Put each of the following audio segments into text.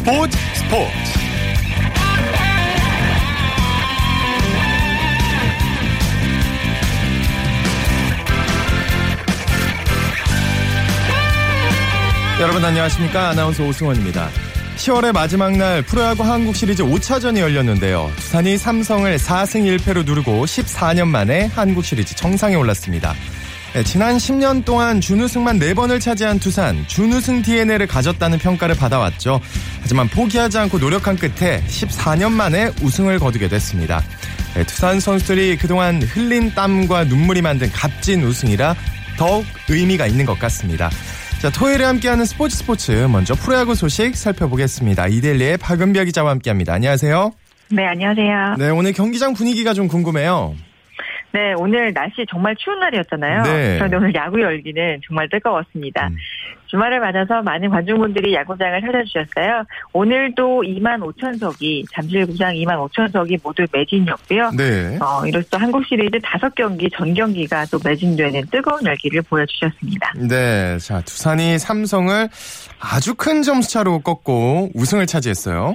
스포츠 스포츠. 여러분 안녕하십니까? 아나운서 오승원입니다. 10월의 마지막 날 프로야구 한국 시리즈 5차전이 열렸는데요. 두산이 삼성을 4승 1패로 누르고 14년 만에 한국 시리즈 정상에 올랐습니다 네, 지난 10년 동안 준우승만 4번을 차지한 두산, 준우승 DNA를 가졌다는 평가를 받아왔죠. 하지만 포기하지 않고 노력한 끝에 14년 만에 우승을 거두게 됐습니다. 네, 두산 선수들이 그동안 흘린 땀과 눈물이 만든 값진 우승이라 더욱 의미가 있는 것 같습니다. 자, 토요일에 함께하는 스포츠 스포츠 먼저 프로야구 소식 살펴보겠습니다. 이델리의 박은별 기자와 함께합니다. 안녕하세요. 네, 안녕하세요. 네, 오늘 경기장 분위기가 좀 궁금해요. 네, 오늘 날씨 정말 추운 날이었잖아요. 네. 그런데 오늘 야구 열기는 정말 뜨거웠습니다. 음. 주말을 맞아서 많은 관중분들이 야구장을 찾아주셨어요. 오늘도 2만 5천석이, 잠실구장 2만 5천석이 모두 매진이었고요. 네. 어, 이로써 한국 시리즈 5경기 전 경기가 또 매진되는 뜨거운 열기를 보여주셨습니다. 네. 자, 두산이 삼성을 아주 큰 점수차로 꺾고 우승을 차지했어요.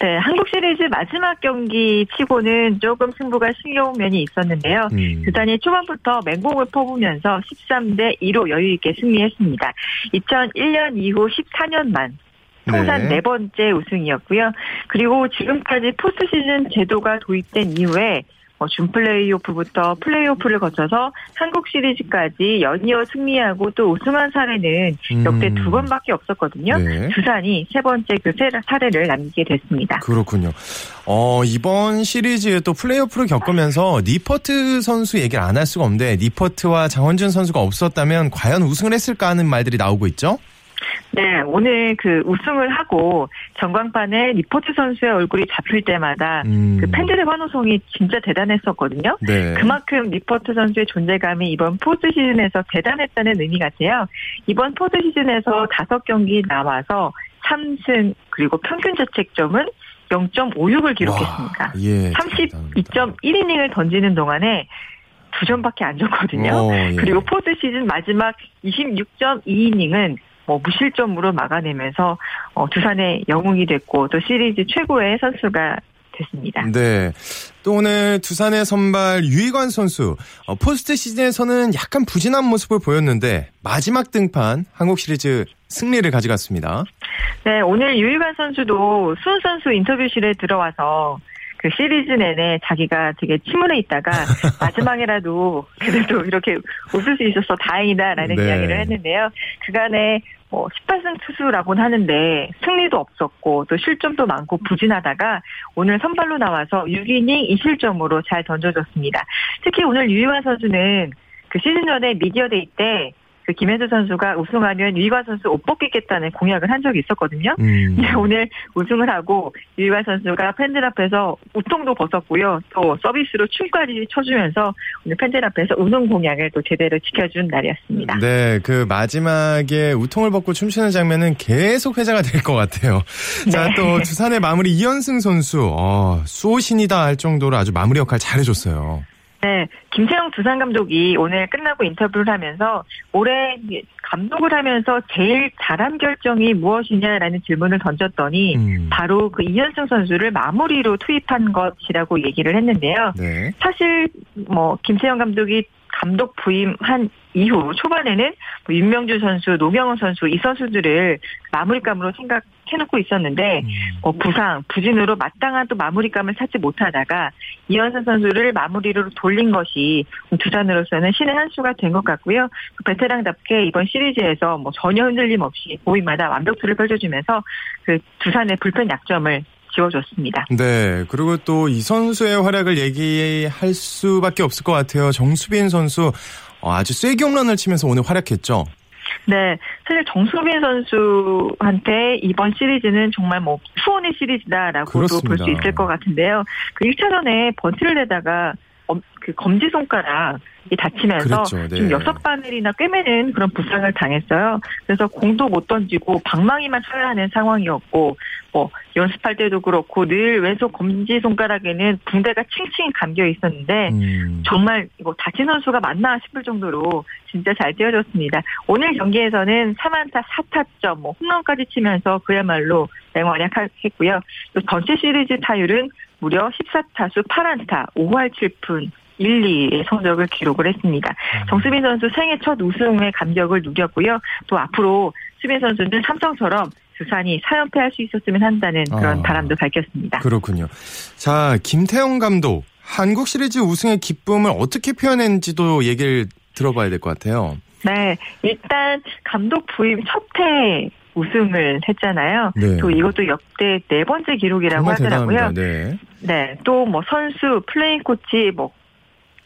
네, 한국 시리즈 마지막 경기 치고는 조금 승부가 신겨운 면이 있었는데요. 음. 두산이 초반부터 맹공을 퍼부면서 13대 2로 여유 있게 승리했습니다. 2001년 이후 14년 만 통산 네. 네. 번째 우승이었고요. 그리고 지금까지 포스트 시즌 제도가 도입된 이후에 뭐 준플레이오프부터 플레이오프를 거쳐서 한국 시리즈까지 연이어 승리하고 또 우승한 사례는 역대 음. 두 번밖에 없었거든요. 네. 두산이 세 번째 그 세- 사례를 남기게 됐습니다. 그렇군요. 어, 이번 시리즈에 또 플레이오프를 겪으면서 니퍼트 선수 얘기를 안 할 수가 없는데 니퍼트와 장원준 선수가 없었다면 과연 우승을 했을까 하는 말들이 나오고 있죠? 네, 오늘 그 우승을 하고 전광판에 니퍼트 선수의 얼굴이 잡힐 때마다 음. 그 팬들의 환호성이 진짜 대단했었거든요. 네. 그만큼 니퍼트 선수의 존재감이 이번 포스트 시즌에서 대단했다는 의미 같아요. 이번 포스트 시즌에서 다섯 경기 나와서 3승 그리고 평균 자책점은 0.56을 기록했습니다. 와, 예. 32.1이닝을 던지는 동안에 두 점밖에 안 줬거든요. 어, 예. 그리고 포스트 시즌 마지막 26.2이닝은 뭐 무실점으로 막아내면서 어, 두산의 영웅이 됐고 또 시리즈 최고의 선수가 됐습니다. 네. 또 오늘 두산의 선발 유희관 선수 어, 포스트 시즌에서는 약간 부진한 모습을 보였는데 마지막 등판 한국 시리즈 승리를 가져갔습니다. 네, 오늘 유일관 선수도 수훈 선수 인터뷰실에 들어와서 그 시리즈 내내 자기가 되게 침울해 있다가 마지막에라도 그래도 이렇게 웃을 수 있어서 다행이다라는 네. 이야기를 했는데요. 그간에 뭐 18승 투수라고는 하는데 승리도 없었고 또 실점도 많고 부진하다가 오늘 선발로 나와서 6이닝 2실점으로 잘 던져줬습니다. 특히 오늘 유희관 선수는 그 시즌 전에 미디어데이 때 그 김현수 선수가 우승하면 유희관 선수 옷 벗기겠다는 공약을 한 적이 있었거든요. 음. 오늘 우승을 하고 유희관 선수가 팬들 앞에서 우통도 벗었고요. 또 서비스로 춤까지 쳐주면서 오늘 팬들 앞에서 우승 공약을 또 제대로 지켜준 날이었습니다. 네, 그 마지막에 우통을 벗고 춤추는 장면은 계속 회자가 될 것 같아요. 자, 네. 또 두산의 마무리 이현승 선수, 어, 수호신이다 할 정도로 아주 마무리 역할 잘해줬어요. 네, 김세영 두산 감독이 오늘 끝나고 인터뷰를 하면서 올해 감독을 하면서 제일 잘한 결정이 무엇이냐라는 질문을 던졌더니 음. 바로 그 이현승 선수를 마무리로 투입한 것이라고 얘기를 했는데요. 네. 사실 뭐 김세영 감독이 감독 부임한 이후 초반에는 뭐 윤명주 선수, 노경원 선수 이 선수들을 마무리감으로 생각해놓고 있었는데 음. 뭐 부상, 부진으로 마땅한 또 마무리감을 찾지 못하다가 이현선 선수를 마무리로 돌린 것이 두산으로서는 신의 한 수가 된 것 같고요. 그 베테랑답게 이번 시리즈에서 뭐 전혀 흔들림 없이 고위마다 완벽투를 펼쳐주면서 그 두산의 불펜 약점을 지워줬습니다. 네, 그리고 또 이 선수의 활약을 얘기할 수밖에 없을 것 같아요. 정수빈 선수 어, 아주 쐐기 홈런을 치면서 오늘 활약했죠. 네, 사실 정수빈 선수한테 이번 시리즈는 정말 뭐 투혼의 시리즈다라고도 볼. 수 있을 것 같은데요. 그 1차전에 번트를 내다가 엄- 그 검지 손가락 이 다치면서 그랬죠, 네. 지금 여섯 바늘이나 꿰매는 그런 부상을 당했어요. 그래서 공도 못 던지고 방망이만 쳐야 하는 상황이었고 뭐 연습할 때도 그렇고 늘 왼손 검지 손가락에는 붕대가 칭칭 감겨 있었는데 음. 정말 이거 다친 선수가 맞나 싶을 정도로 진짜 잘 뛰어줬습니다. 오늘 경기에서는 3안타 4타점, 뭐 홈런까지 치면서 그야말로 맹활약했고요. 또 전체 시리즈 타율은 무려 14타수 8안타, 5할 7푼 1, 2의 성적을 기록을 했습니다. 정수빈 선수 생애 첫 우승의 감격을 누렸고요. 또 앞으로 수빈 선수는 삼성처럼 두산이 4연패할 수 있었으면 한다는 그런 아. 바람도 밝혔습니다. 그렇군요. 자, 김태형 감독. 한국 시리즈 우승의 기쁨을 어떻게 표현했는지도 얘기를 들어봐야 될 것 같아요. 네, 일단 감독 부임 첫해 우승을 했잖아요. 네. 또 이것도 역대 네 번째 기록이라고 하더라고요. 대단합니다. 네. 네, 또 뭐 선수, 플레잉 코치, 뭐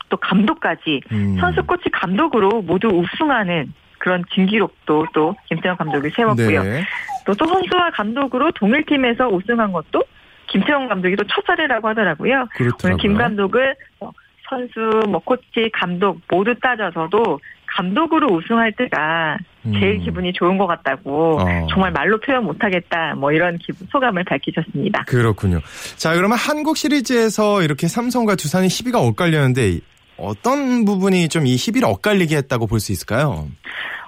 또 감독까지 음. 선수, 코치, 감독으로 모두 우승하는 그런 진기록도 또 김태형 감독이 세웠고요. 네. 또, 또 선수와 감독으로 동일팀에서 우승한 것도 김태형 감독이 또 첫 사례라고 하더라고요. 오늘 그렇더라고요. 김 감독은 뭐 선수, 뭐 코치, 감독 모두 따져서도 감독으로 우승할 때가 제일 음. 기분이 좋은 것 같다고 어. 정말 말로 표현 못하겠다 뭐 이런 기분, 소감을 밝히셨습니다. 그렇군요. 자, 그러면 한국 시리즈에서 이렇게 삼성과 두산이 희비가 엇갈렸는데 어떤 부분이 좀 이 희비를 엇갈리게 했다고 볼 수 있을까요?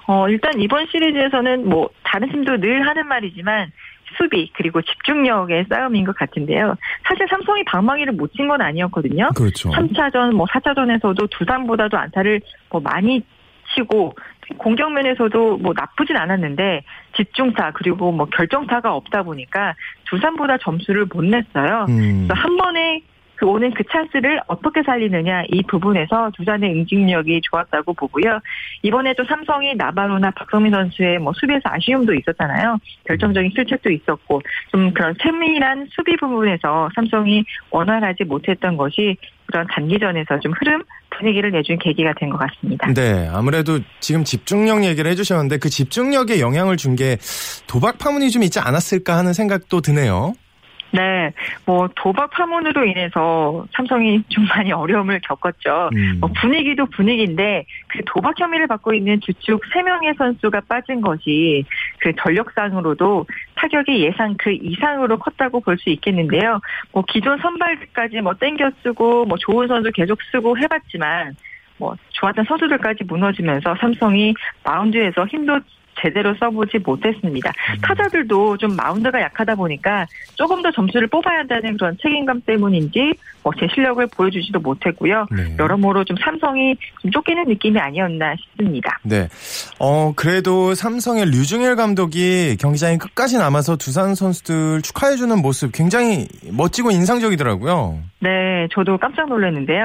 어, 일단 이번 시리즈에서는 뭐 다른 팀도 늘 하는 말이지만 수비 그리고 집중력의 싸움인 것 같은데요. 사실 삼성이 방망이를 못 친 건 아니었거든요. 그렇죠. 3차전, 뭐 4차전에서도 두산보다도 안타를 뭐 많이 치고 공격 면에서도 뭐 나쁘진 않았는데 집중타 그리고 뭐 결정타가 없다 보니까 두산보다 점수를 못 냈어요. 음. 그래서 한 번에 그 오는 그 찬스를 어떻게 살리느냐 이 부분에서 두산의 응징력이 좋았다고 보고요. 이번에 또 삼성이 나바로나 박성민 선수의 뭐 수비에서 아쉬움도 있었잖아요. 결정적인 실책도 있었고 좀 그런 세밀한 수비 부분에서 삼성이 원활하지 못했던 것이 그런 단기전에서 좀 흐름 분위기를 내준 계기가 된 것 같습니다. 네, 아무래도 지금 집중력 얘기를 해주셨는데 그 집중력에 영향을 준 게 도박 파문이 좀 있지 않았을까 하는 생각도 드네요. 네, 뭐 도박 파문으로 인해서 삼성이 좀 많이 어려움을 겪었죠. 음. 뭐 분위기도 분위기인데 그 도박 혐의를 받고 있는 주축 3명의 선수가 빠진 것이 그 전력상으로도 타격이 예상 그 이상으로 컸다고 볼 수 있겠는데요. 뭐 기존 선발까지 뭐 땡겨 쓰고 뭐 좋은 선수 계속 쓰고 해봤지만 뭐 좋았던 선수들까지 무너지면서 삼성이 마운드에서 힘도 제대로 써보지 못했습니다. 음. 타자들도 좀 마운드가 약하다 보니까 조금 더 점수를 뽑아야 한다는 그런 책임감 때문인지 뭐 제 실력을 보여주지도 못했고요. 네. 여러모로 좀 삼성이 좀 쫓기는 느낌이 아니었나 싶습니다. 네. 어, 그래도 삼성의 류중일 감독이 경기장에 끝까지 남아서 두산 선수들 축하해주는 모습 굉장히 멋지고 인상적이더라고요. 네, 저도 깜짝 놀랐는데요.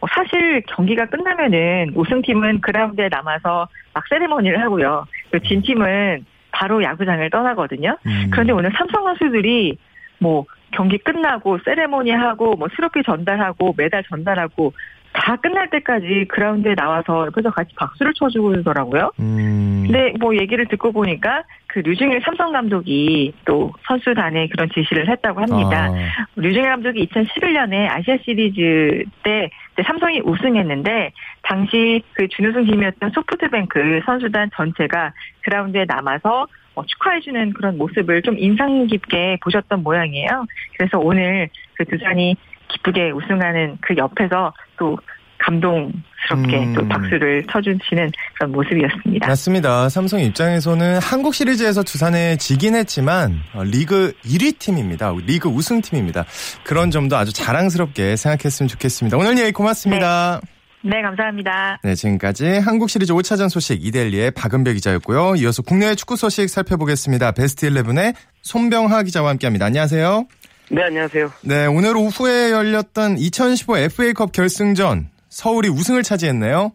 뭐 사실 경기가 끝나면은 우승팀은 그라운드에 남아서 막 세레머니를 하고요. 그진 팀은 바로 야구장을 떠나거든요. 음. 그런데 오늘 삼성 선수들이 뭐 경기 끝나고 세레모니 하고 뭐 트로피 전달하고 메달 전달하고 다 끝날 때까지 그라운드에 나와서 옆에서 같이 박수를 쳐주고 그러더라고요. 음. 근데 뭐 얘기를 듣고 보니까 그 류중일 삼성 감독이 또 선수단에 그런 지시를 했다고 합니다. 아, 류중일 감독이 2011년에 아시아 시리즈 때 삼성이 우승했는데 당시 그 준우승 팀이었던 소프트뱅크 선수단 전체가 그라운드에 남아서 어, 축하해주는 그런 모습을 좀 인상 깊게 보셨던 모양이에요. 그래서 오늘 그 두산이 기쁘게 우승하는 그 옆에서 또 감동스럽게 음. 또 박수를 쳐주시는 그런 모습이었습니다. 맞습니다. 삼성 입장에서는 한국 시리즈에서 두산에 지긴 했지만 어, 리그 1위 팀입니다. 리그 우승 팀입니다. 그런 점도 아주 자랑스럽게 생각했으면 좋겠습니다. 오늘 얘기 고맙습니다. 네, 감사합니다. 네, 지금까지 한국 시리즈 5차전 소식 이델리의 박은배 기자였고요. 이어서 국내외 축구 소식 살펴보겠습니다. 베스트 11의 손병하 기자와 함께합니다. 안녕하세요. 네, 안녕하세요. 네, 오늘 오후에 열렸던 2015 FA컵 결승전 서울이 우승을 차지했네요.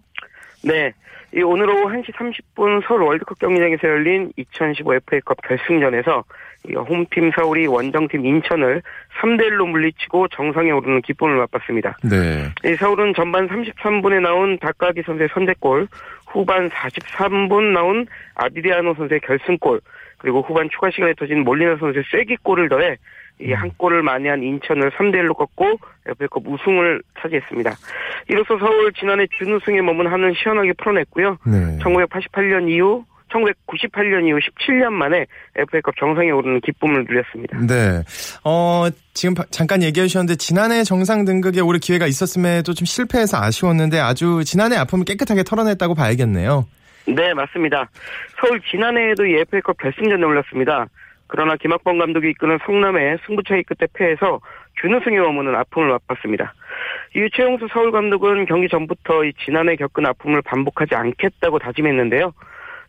네. 이 오늘 오후 1시 30분 서울 월드컵 경기장에서 열린 2015 FA컵 결승전에서 이 홈팀 서울이 원정팀 인천을 3대1로 물리치고 정상에 오르는 기쁨을 맛봤습니다. 네. 이 서울은 전반 33분에 나온 닭가기 선수의 선제골, 후반 43분 나온 아디리아노 선수의 결승골, 그리고 후반 추가 시간에 터진 몰리나 선수의 쐐기골을 더해 이한 골을 만회한 인천을 3대 1로 꺾고 FA컵 우승을 차지했습니다. 이로써 서울 지난해 준우승에 머문 한을 시원하게 풀어냈고요. 네. 1988년 이후 1998년 이후 17년 만에 FA컵 정상에 오르는 기쁨을 누렸습니다. 네. 어, 지금 잠깐 얘기해 주셨는데 지난해 정상 등극에 오를 기회가 있었음에도 좀 실패해서 아쉬웠는데 아주 지난해 아픔을 깨끗하게 털어냈다고 봐야겠네요. 네, 맞습니다. 서울 지난해에도 이 FA컵 결승전에 올랐습니다. 그러나 김학범 감독이 이끄는 성남의 승부차기 끝에 패해서 준우승에 머무는 아픔을 맛봤습니다. 이 최용수 서울 감독은 경기 전부터 이 지난해 겪은 아픔을 반복하지 않겠다고 다짐했는데요.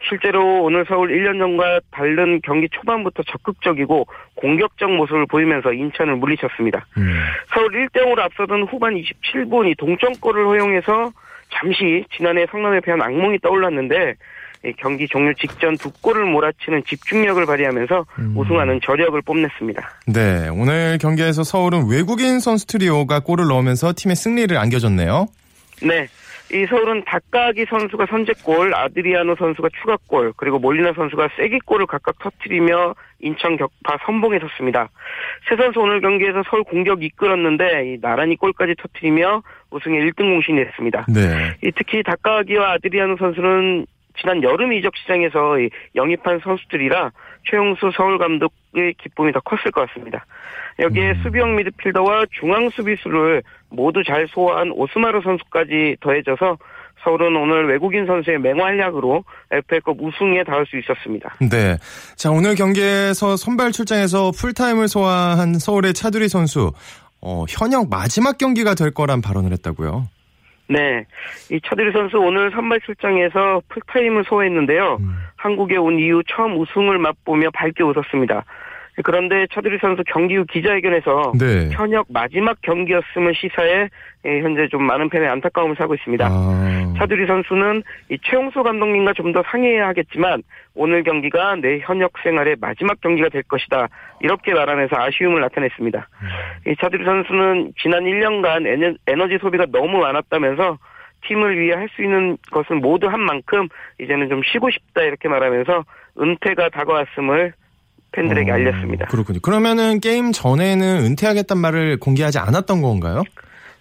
실제로 오늘 서울 1년 전과 다른 경기 초반부터 적극적이고 공격적 모습을 보이면서 인천을 물리쳤습니다. 음. 서울 1대0으로 앞서던 후반 27분 이 동점골을 허용해서 잠시 지난해 성남에 패한 악몽이 떠올랐는데 경기 종료 직전 두 골을 몰아치는 집중력을 발휘하면서 음. 우승하는 저력을 뽐냈습니다. 네, 오늘 경기에서 서울은 외국인 선수 트리오가 골을 넣으면서 팀의 승리를 안겨줬네요. 네. 이 서울은 닭가기 선수가 선제골, 아드리아노 선수가 추가골, 그리고 몰리나 선수가 쐐기골을 각각 터트리며 인천 격파 선봉에 섰습니다. 세 선수 오늘 경기에서 서울 공격 이끌었는데 나란히 골까지 터트리며 우승에 1등 공신이 됐습니다. 네. 특히 닭가기와 아드리아노 선수는 지난 여름 이적 시장에서 영입한 선수들이라 최용수 서울 감독의 기쁨이 더 컸을 것 같습니다. 여기에 음. 수비형 미드필더와 중앙 수비수를 모두 잘 소화한 오스마르 선수까지 더해져서 서울은 오늘 외국인 선수의 맹활약으로 FA컵 우승에 닿을 수 있었습니다. 네. 자, 오늘 경기에서 선발 출장에서 풀타임을 소화한 서울의 차두리 선수, 어, 현역 마지막 경기가 될 거란 발언을 했다고요. 네. 이 차두리 선수 오늘 선발 출장에서 풀타임을 소화했는데요. 음. 한국에 온 이후 처음 우승을 맛보며 밝게 웃었습니다. 그런데 차두리 선수 경기 후 기자회견에서 네. 현역 마지막 경기였음을 시사해 예, 현재 좀 많은 팬의 안타까움을 사고 있습니다. 아. 차두리 선수는 이 최용수 감독님과 좀 더 상의해야 하겠지만 오늘 경기가 내 현역 생활의 마지막 경기가 될 것이다. 이렇게 말하면서 아쉬움을 나타냈습니다. 음. 이 차두리 선수는 지난 1년간 에너지 소비가 너무 많았다면서 팀을 위해 할 수 있는 것은 모두 한 만큼 이제는 좀 쉬고 싶다 이렇게 말하면서 은퇴가 다가왔음을 팬들에게 어, 알렸습니다. 그렇군요. 그러면은 게임 전에는 은퇴하겠다는 말을 공개하지 않았던 건가요?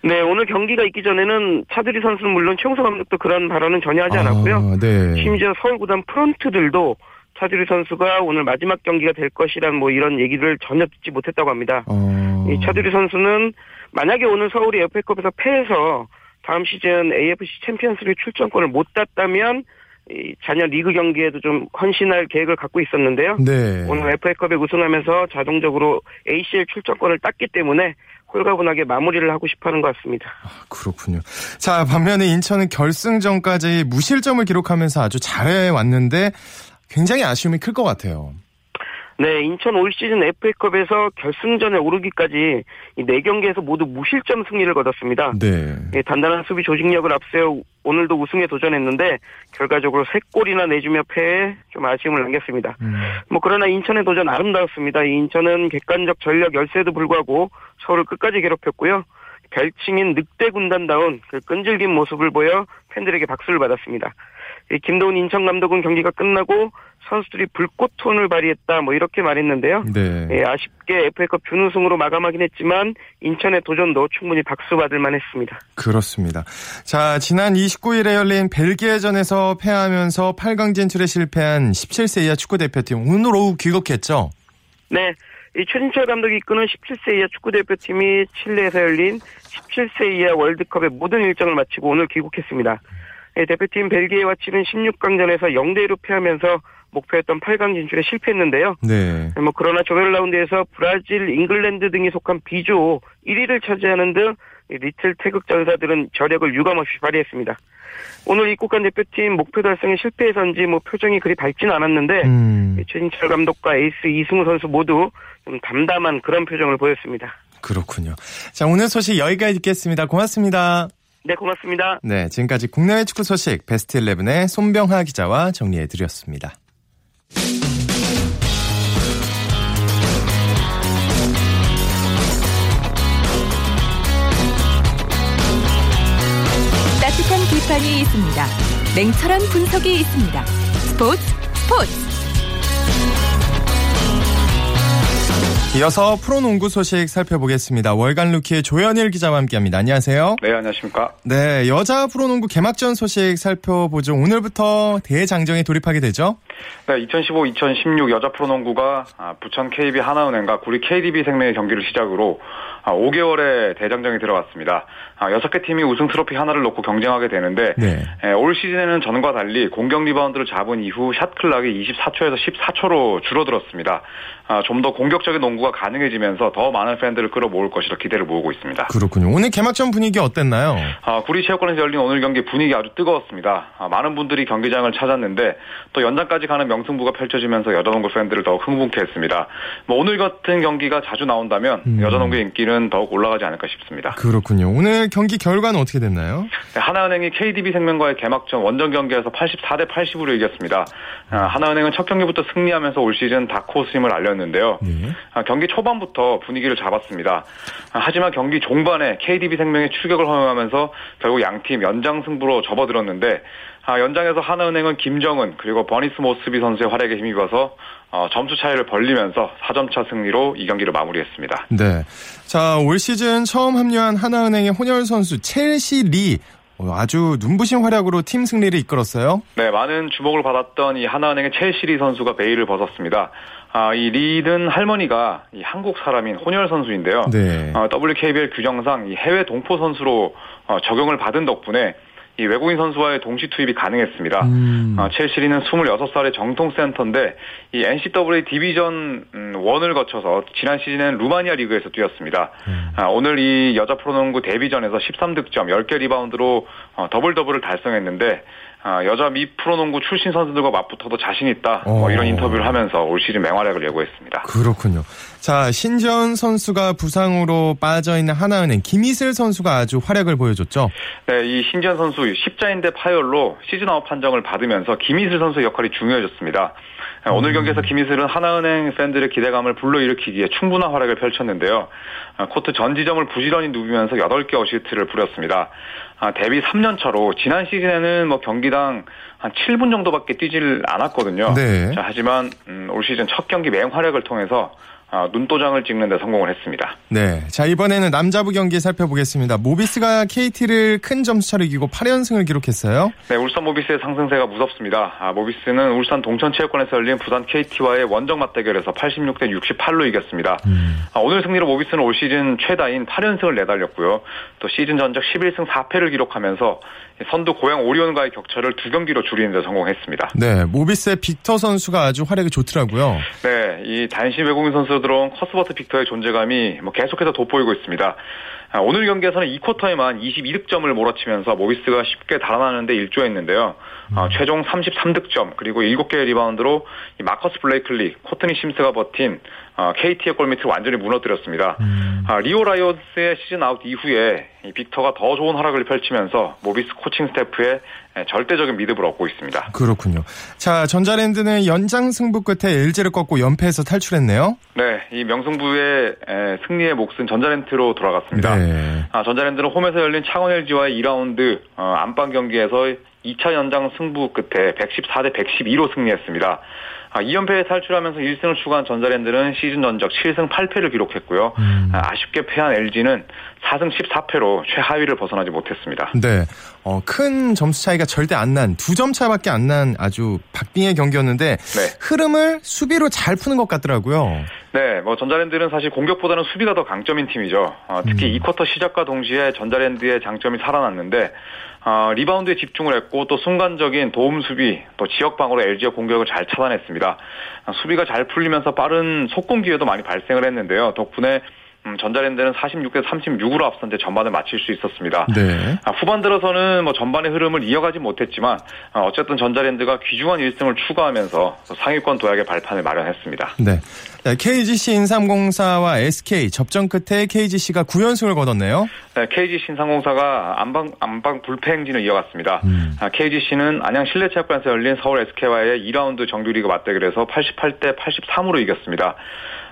네, 오늘 경기가 있기 전에는 차두리 선수는 물론 최용서 감독도 그런 발언은 전혀 하지 않았고요. 아, 네. 심지어 서울 구단 프런트들도 차두리 선수가 오늘 마지막 경기가 될 것이란 뭐 이런 얘기를 전혀 듣지 못했다고 합니다. 어... 이 차두리 선수는 만약에 오늘 서울이 FA컵에서 패해서 다음 시즌 AFC 챔피언스리그 출전권을 못 땄다면 이 자녀 리그 경기에도 좀 헌신할 계획을 갖고 있었는데요. 네. 오늘 FA컵에 우승하면서 자동적으로 ACL 출전권을 땄기 때문에 홀가분하게 마무리를 하고 싶어하는 것 같습니다. 아, 그렇군요. 자 반면에 인천은 결승전까지 무실점을 기록하면서 아주 잘해 왔는데 굉장히 아쉬움이 클 것 같아요. 네, 인천 올 시즌 FA컵에서 결승전에 오르기까지 이 4경기에서 모두 무실점 승리를 거뒀습니다. 네. 예, 단단한 수비 조직력을 앞세워 오늘도 우승에 도전했는데 결과적으로 3골이나 내주며 패해 좀 아쉬움을 남겼습니다. 음. 뭐 그러나 인천의 도전 아름다웠습니다. 인천은 객관적 전력 열세에도 불구하고 서울을 끝까지 괴롭혔고요. 별칭인 늑대 군단다운 그 끈질긴 모습을 보여 팬들에게 박수를 받았습니다. 김도훈 인천 감독은 경기가 끝나고 선수들이 불꽃톤을 발휘했다 뭐 이렇게 말했는데요. 네. 예, 아쉽게 FA컵 준우승으로 마감하긴 했지만 인천의 도전도 충분히 박수 받을 만했습니다. 그렇습니다. 자 지난 29일에 열린 벨기에전에서 패하면서 8강 진출에 실패한 17세 이하 축구 대표팀 오늘 오후 귀국했죠. 네. 이 최진철 감독이 이끄는 17세 이하 축구대표팀이 칠레에서 열린 17세 이하 월드컵의 모든 일정을 마치고 오늘 귀국했습니다. 예, 대표팀 벨기에와 치른 16강전에서 0대1로 패하면서 목표했던 8강 진출에 실패했는데요. 네. 뭐 그러나 조별 라운드에서 브라질, 잉글랜드 등이 속한 비조 1위를 차지하는 등 리틀 태극 전사들은 저력을 유감없이 발휘했습니다. 오늘 입국한 대표팀 목표 달성에 실패해서인지 뭐 표정이 그리 밝지는 않았는데 음. 최진철 감독과 에이스 이승우 선수 모두 좀 담담한 그런 표정을 보였습니다. 그렇군요. 자 오늘 소식 여기까지 듣겠습니다. 고맙습니다. 네, 고맙습니다. 네, 지금까지 국내외 축구 소식 베스트 11의 손병하 기자와 정리해 드렸습니다. 따뜻한 비판이 있습니다. 냉철한 분석이 있습니다. 스포츠 스포츠 이어서 프로농구 소식 살펴보겠습니다. 월간 루키의 조현일 기자와 함께합니다. 안녕하세요. 네, 안녕하십니까. 네, 여자 프로농구 개막전 소식 살펴보죠. 오늘부터 대장정에 돌입하게 되죠. 네, 2015-2016 여자 프로농구가 아, 부천 KB 하나은행과 구리 KDB 생명의 경기를 시작으로 5개월의 아, 대장정에 들어갔습니다. 6개 아, 팀이 우승 트로피 하나를 놓고 경쟁하게 되는데 네. 올 시즌에는 전과 달리 공격 리바운드를 잡은 이후 shot clock이 24초에서 14초로 줄어들었습니다. 좀더 공격적인 농구가 가능해지면서 더 많은 팬들을 끌어모을 것이라 기대를 모으고 있습니다. 그렇군요. 오늘 개막전 분위기 어땠나요? 구리 체육관에서 열린 오늘 경기 분위기 아주 뜨거웠습니다. 많은 분들이 경기장을 찾았는데 또 연장까지 가는 명승부가 펼쳐지면서 여자농구 팬들을 더욱 흥분케 했습니다. 뭐 오늘 같은 경기가 자주 나온다면 음. 여자농구의 인기는 더욱 올라가지 않을까 싶습니다. 그렇군요. 오늘 경기 결과는 어떻게 됐나요? 네, 하나은행이 KDB 생명과의 개막전 원정 경기에서 84대 80으로 이겼습니다. 아, 하나은행은 첫 경기부터 승리하면서 올 시즌 다크호스임을 알렸는데요. 네. 아, 경기 초반부터 분위기를 잡았습니다. 아, 하지만 경기 종반에 KDB 생명의 추격을 허용하면서 결국 양팀 연장 승부로 접어들었는데 아, 연장에서 하나은행은 김정은 그리고 버니스 모스비 선수의 활약에 힘입어서 어, 점수 차이를 벌리면서 4점차 승리로 이 경기를 마무리했습니다. 네. 자, 올 시즌 처음 합류한 하나은행의 혼혈 선수 첼시 리 어, 아주 눈부신 활약으로 팀 승리를 이끌었어요. 네, 많은 주목을 받았던 이 하나은행의 첼시리 선수가 베일을 벗었습니다. 아, 이 리는 할머니가 이 한국 사람인 혼혈 선수인데요. 네. 어, WKBL 규정상 이 해외 동포 선수로 어, 적용을 받은 덕분에 이 외국인 선수와의 동시 투입이 가능했습니다. 음. 어, 첼시리는 26살의 정통 센터인데 이 NCAA Division 1을 음, 거쳐서 지난 시즌엔 루마니아 리그에서 뛰었습니다. 음. 아, 오늘 이 여자 프로농구 데뷔전에서 13득점, 10개 리바운드로 어, 더블 더블을 달성했는데 아, 여자 미 프로농구 출신 선수들과 맞붙어도 자신 있다. 뭐 이런 어. 인터뷰를 하면서 올 시즌 맹활약을 예고했습니다. 그렇군요. 자 신지현 선수가 부상으로 빠져 있는 하나은행 김이슬 선수가 아주 활약을 보여줬죠. 네, 이 신지현 선수 십자인대 파열로 시즌 아웃 판정을 받으면서 김이슬 선수의 역할이 중요해졌습니다. 네, 오늘 음. 경기에서 김이슬은 하나은행 팬들의 기대감을 불러일으키기에 충분한 활약을 펼쳤는데요. 아, 코트 전 지점을 부지런히 누비면서 8개 어시스트를 뿌렸습니다. 아, 데뷔 3년 차로 지난 시즌에는 뭐 경기당 한 7분 정도밖에 뛰질 않았거든요. 네. 자, 하지만 음, 올 시즌 첫 경기 맹활약을 통해서 어, 눈도장을 찍는 데 성공을 했습니다. 네. 자, 이번에는 남자부 경기 살펴보겠습니다. 모비스가 KT를 큰 점수차로 이기고 8연승을 기록했어요. 네, 울산 모비스의 상승세가 무섭습니다. 아, 모비스는 울산 동천체육관에서 열린 부산 KT와의 원정 맞대결에서 86대 68로 이겼습니다. 음. 아, 오늘 승리로 모비스는 올 시즌 최다인 8연승을 내달렸고요. 또 시즌 전적 11승 4패를 기록하면서 선두 고양 오리온과의 격차를 두 경기로 줄이는 데 성공했습니다. 네, 모비스의 빅터 선수가 아주 활약이 좋더라고요. 네, 이 단신 외국인 선수로 들어온 커스버트 빅터의 존재감이 뭐 계속해서 돋보이고 있습니다. 아, 오늘 경기에서는 2쿼터에만 22득점을 몰아치면서 모비스가 쉽게 달아나는데 일조했는데요. 음. 어, 최종 33득점 그리고 7개의 리바운드로 마커스 블레이클리, 코트니 심스가 버틴 어, KT의 골밑을 완전히 무너뜨렸습니다. 음. 아, 리오 라이온스의 시즌 아웃 이후에 빅터가 더 좋은 활약을 펼치면서 모비스 코칭 스태프의 절대적인 믿음을 얻고 있습니다. 그렇군요. 자, 전자랜드는 연장 승부 끝에 LG를 꺾고 연패에서 탈출했네요. 네, 이 명승부의 승리의 몫은 전자랜드로 돌아갔습니다. 네. 아, 전자랜드는 홈에서 열린 창원 LG와의 2라운드 어, 안방 경기에서 2차 연장 승부 끝에 114대 112로 승리했습니다. 2연패에 아, 탈출하면서 1승을 추가한 전자랜드는 시즌 전적 7승 8패를 기록했고요. 음. 아, 아쉽게 패한 LG는 4승 14패로 최하위를 벗어나지 못했습니다. 네. 어, 큰 점수 차이가 절대 안 난, 두 점 차밖에 안 난 아주 박빙의 경기였는데, 네. 흐름을 수비로 잘 푸는 것 같더라고요. 네, 뭐 전자랜드는 사실 공격보다는 수비가 더 강점인 팀이죠. 어, 특히 음. 2쿼터 시작과 동시에 전자랜드의 장점이 살아났는데, 어, 리바운드에 집중을 했고 또 순간적인 도움 수비 또 지역 방으로 LG의 공격을 잘 차단했습니다. 어, 수비가 잘 풀리면서 빠른 속공 기회도 많이 발생을 했는데요. 덕분에 음, 전자랜드는 46대 36으로 앞선 데 전반을 마칠 수 있었습니다. 네. 아, 후반 들어서는 뭐 전반의 흐름을 이어가지 못했지만 어, 어쨌든 전자랜드가 귀중한 1승을 추가하면서 상위권 도약의 발판을 마련했습니다. 네. KGC 인삼공사와 SK 접전 끝에 KGC가 9연승을 거뒀네요. 네, KGC 인삼공사가 안방 안방 불패 행진을 이어갔습니다. 음. 아, KGC는 안양 실내체육관에서 열린 서울 SK와의 2라운드 정규리그 맞대결에서 88대 83으로 이겼습니다.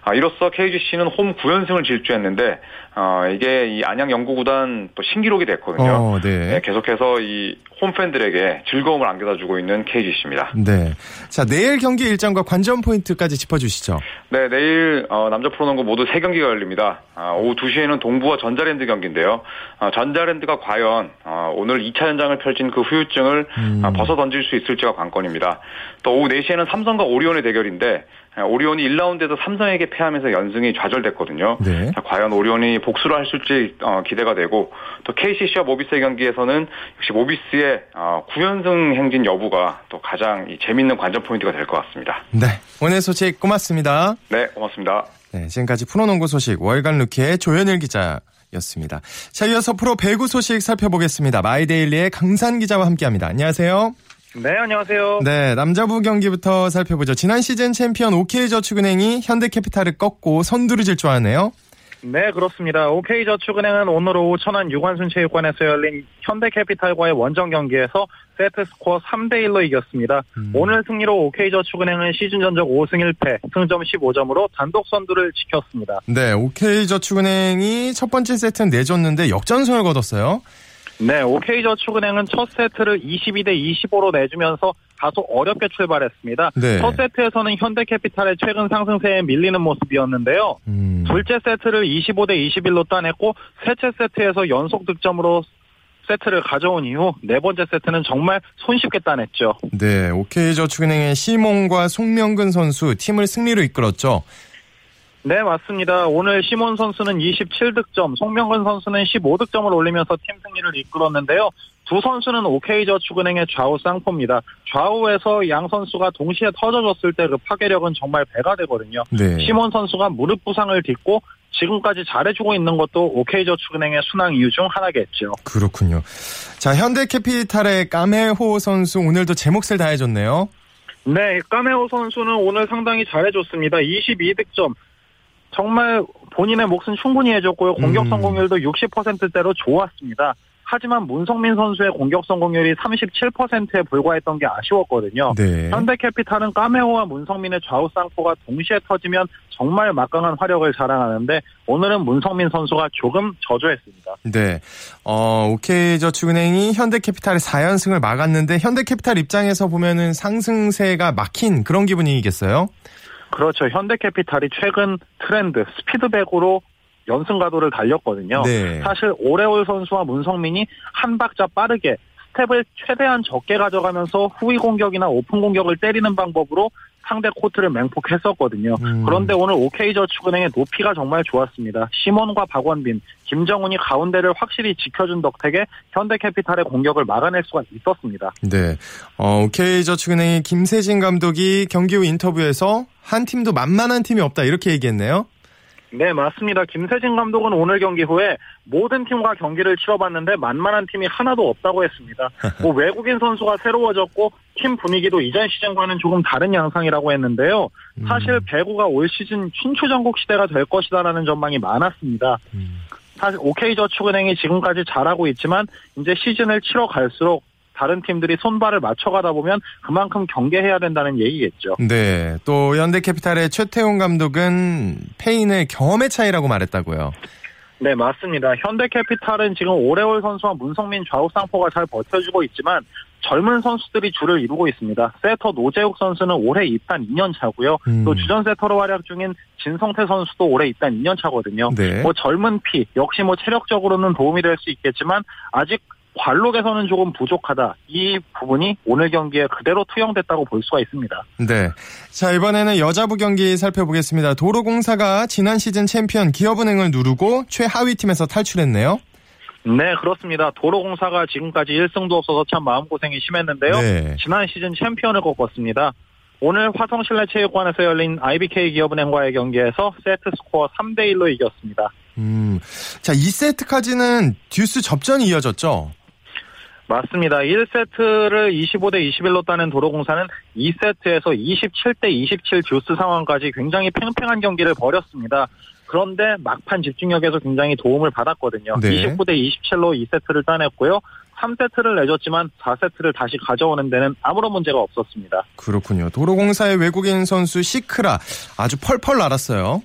아, 이로써 KGC는 홈 9연승을 질주했는데 어, 이게 이 안양 연구구단 또 신기록이 됐거든요. 어, 네. 네, 계속해서 이 홈팬들에게 즐거움을 안겨다주고 있는 KGC입니다. 네. 자, 내일 경기 일정과 관전 포인트까지 짚어주시죠. 네, 내일 어, 남자 프로농구 모두 3 경기가 열립니다. 아, 오후 2시에는 동부와 전자랜드 경기인데요. 아, 전자랜드가 과연 어, 오늘 2차 연장을 펼친 그 후유증을 음. 아, 벗어 던질 수 있을지가 관건입니다. 또 오후 4시에는 삼성과 오리온의 대결인데 오리온이 1라운드에서 삼성에게 패하면서 연승이 좌절됐거든요. 네. 자, 과연 오리온이 복수를 할 수 있을지 어, 기대가 되고 또 KCC와 모비스의 경기에서는 역시 모비스의 어, 9연승 행진 여부가 또 가장 이 재밌는 관전 포인트가 될 것 같습니다. 네. 오늘 소식 고맙습니다. 네, 고맙습니다. 네, 지금까지 프로농구 소식 월간 루키의 조현일 기자 였습니다. 자, 이어서 프로 배구 소식 살펴보겠습니다. 마이데일리의 강산 기자와 함께합니다. 안녕하세요. 네, 안녕하세요. 네, 남자부 경기부터 살펴보죠. 지난 시즌 챔피언 OK저축은행이 현대캐피탈을 꺾고 선두를 질주하네요. 네, 그렇습니다. OK저축은행은 오늘 오후 천안 유관순 체육관에서 열린 현대캐피탈과의 원정 경기에서 세트 스코어 3대 1로 이겼습니다. 음. 오늘 승리로 OK저축은행은 시즌 전적 5승 1패, 승점 15점으로 단독 선두를 지켰습니다. 네, OK저축은행이 첫 번째 세트는 내줬는데 역전승을 거뒀어요. 네, OK저축은행은 첫 세트를 22대 25로 내주면서 다소 어렵게 출발했습니다. 네. 첫 세트에서는 현대캐피탈의 최근 상승세에 밀리는 모습이었는데요. 음. 둘째 세트를 25대 21로 따냈고 셋째 세트에서 연속 득점으로 세트를 가져온 이후 네 번째 세트는 정말 손쉽게 따냈죠. 네, OK저축은행의 시몬과 송명근 선수 팀을 승리로 이끌었죠. 네, 맞습니다. 오늘 시몬 선수는 27득점, 송명근 선수는 15득점을 올리면서 팀 승리를 이끌었는데요. 두 선수는 OK저축은행의 좌우 쌍포입니다. 좌우에서 양 선수가 동시에 터져줬을 때 그 파괴력은 정말 배가 되거든요. 네. 시몬 선수가 무릎 부상을 딛고 지금까지 잘해주고 있는 것도 OK저축은행의 순항 이유 중 하나겠죠. 그렇군요. 자, 현대캐피탈의 까메호 선수 오늘도 제 몫을 다해줬네요. 네, 까메호 선수는 오늘 상당히 잘해줬습니다. 22득점, 정말 본인의 몫은 충분히 해줬고요. 공격 음. 성공률도 60%대로 좋았습니다. 하지만 문성민 선수의 공격 성공률이 37%에 불과했던 게 아쉬웠거든요. 네. 현대캐피탈은 까메오와 문성민의 좌우 쌍포가 동시에 터지면 정말 막강한 화력을 자랑하는데 오늘은 문성민 선수가 조금 저조했습니다. 네. 어, 오케이저축은행이 현대캐피탈의 4연승을 막았는데 현대캐피탈 입장에서 보면은 상승세가 막힌 그런 기분이겠어요? 그렇죠. 현대캐피탈이 최근 트렌드 스피드백으로 연승 가도를 달렸거든요. 네. 사실 오레올 선수와 문성민이 한 박자 빠르게 스텝을 최대한 적게 가져가면서 후위 공격이나 오픈 공격을 때리는 방법으로 상대 코트를 맹폭했었거든요. 음. 그런데 오늘 OK저축은행의 높이가 정말 좋았습니다. 시몬과 박원빈, 김정훈이 가운데를 확실히 지켜준 덕택에 현대캐피탈의 공격을 막아낼 수가 있었습니다. 네, 어, OK저축은행의 김세진 감독이 경기 후 인터뷰에서 한 팀도 만만한 팀이 없다 이렇게 얘기했네요. 네, 맞습니다. 김세진 감독은 오늘 경기 후에 모든 팀과 경기를 치러봤는데 만만한 팀이 하나도 없다고 했습니다. 뭐 외국인 선수가 새로워졌고 팀 분위기도 이전 시즌과는 조금 다른 양상이라고 했는데요. 사실 음. 배구가 올 시즌 춘추전국 시대가 될 것이다라는 전망이 많았습니다. 음. 사실 OK저축은행이 지금까지 잘하고 있지만 이제 시즌을 치러 갈수록 다른 팀들이 손발을 맞춰가다 보면 그만큼 경계해야 된다는 얘기겠죠. 네. 또 현대캐피탈의 최태훈 감독은 페인을 경험의 차이라고 말했다고요. 네, 맞습니다. 현대캐피탈은 지금 오레올 선수와 문성민 좌우 쌍포가 잘 버텨주고 있지만 젊은 선수들이 줄을 이루고 있습니다. 세터 노재욱 선수는 올해 입단 2년 차고요. 음. 또 주전 세터로 활약 중인 진성태 선수도 올해 입단 2년 차거든요. 네. 뭐 젊은 피 역시 뭐 체력적으로는 도움이 될 수 있겠지만 아직 관록에서는 조금 부족하다. 이 부분이 오늘 경기에 그대로 투영됐다고 볼 수가 있습니다. 네. 자, 이번에는 여자부 경기 살펴보겠습니다. 도로공사가 지난 시즌 챔피언 기업은행을 누르고 최하위 팀에서 탈출했네요. 네, 그렇습니다. 도로공사가 지금까지 1승도 없어서 참 마음고생이 심했는데요. 네. 지난 시즌 챔피언을 꺾었습니다. 오늘 화성실내체육관에서 열린 IBK 기업은행과의 경기에서 세트 스코어 3대 1로 이겼습니다. 음, 자, 2세트까지는 듀스 접전이 이어졌죠? 맞습니다. 1세트를 25대 21로 따는 도로공사는 2세트에서 27대 27 듀스 상황까지 굉장히 팽팽한 경기를 벌였습니다. 그런데 막판 집중력에서 굉장히 도움을 받았거든요. 네. 29대 27로 2세트를 따냈고요. 3세트를 내줬지만 4세트를 다시 가져오는 데는 아무런 문제가 없었습니다. 그렇군요. 도로공사의 외국인 선수 시크라 아주 펄펄 날았어요.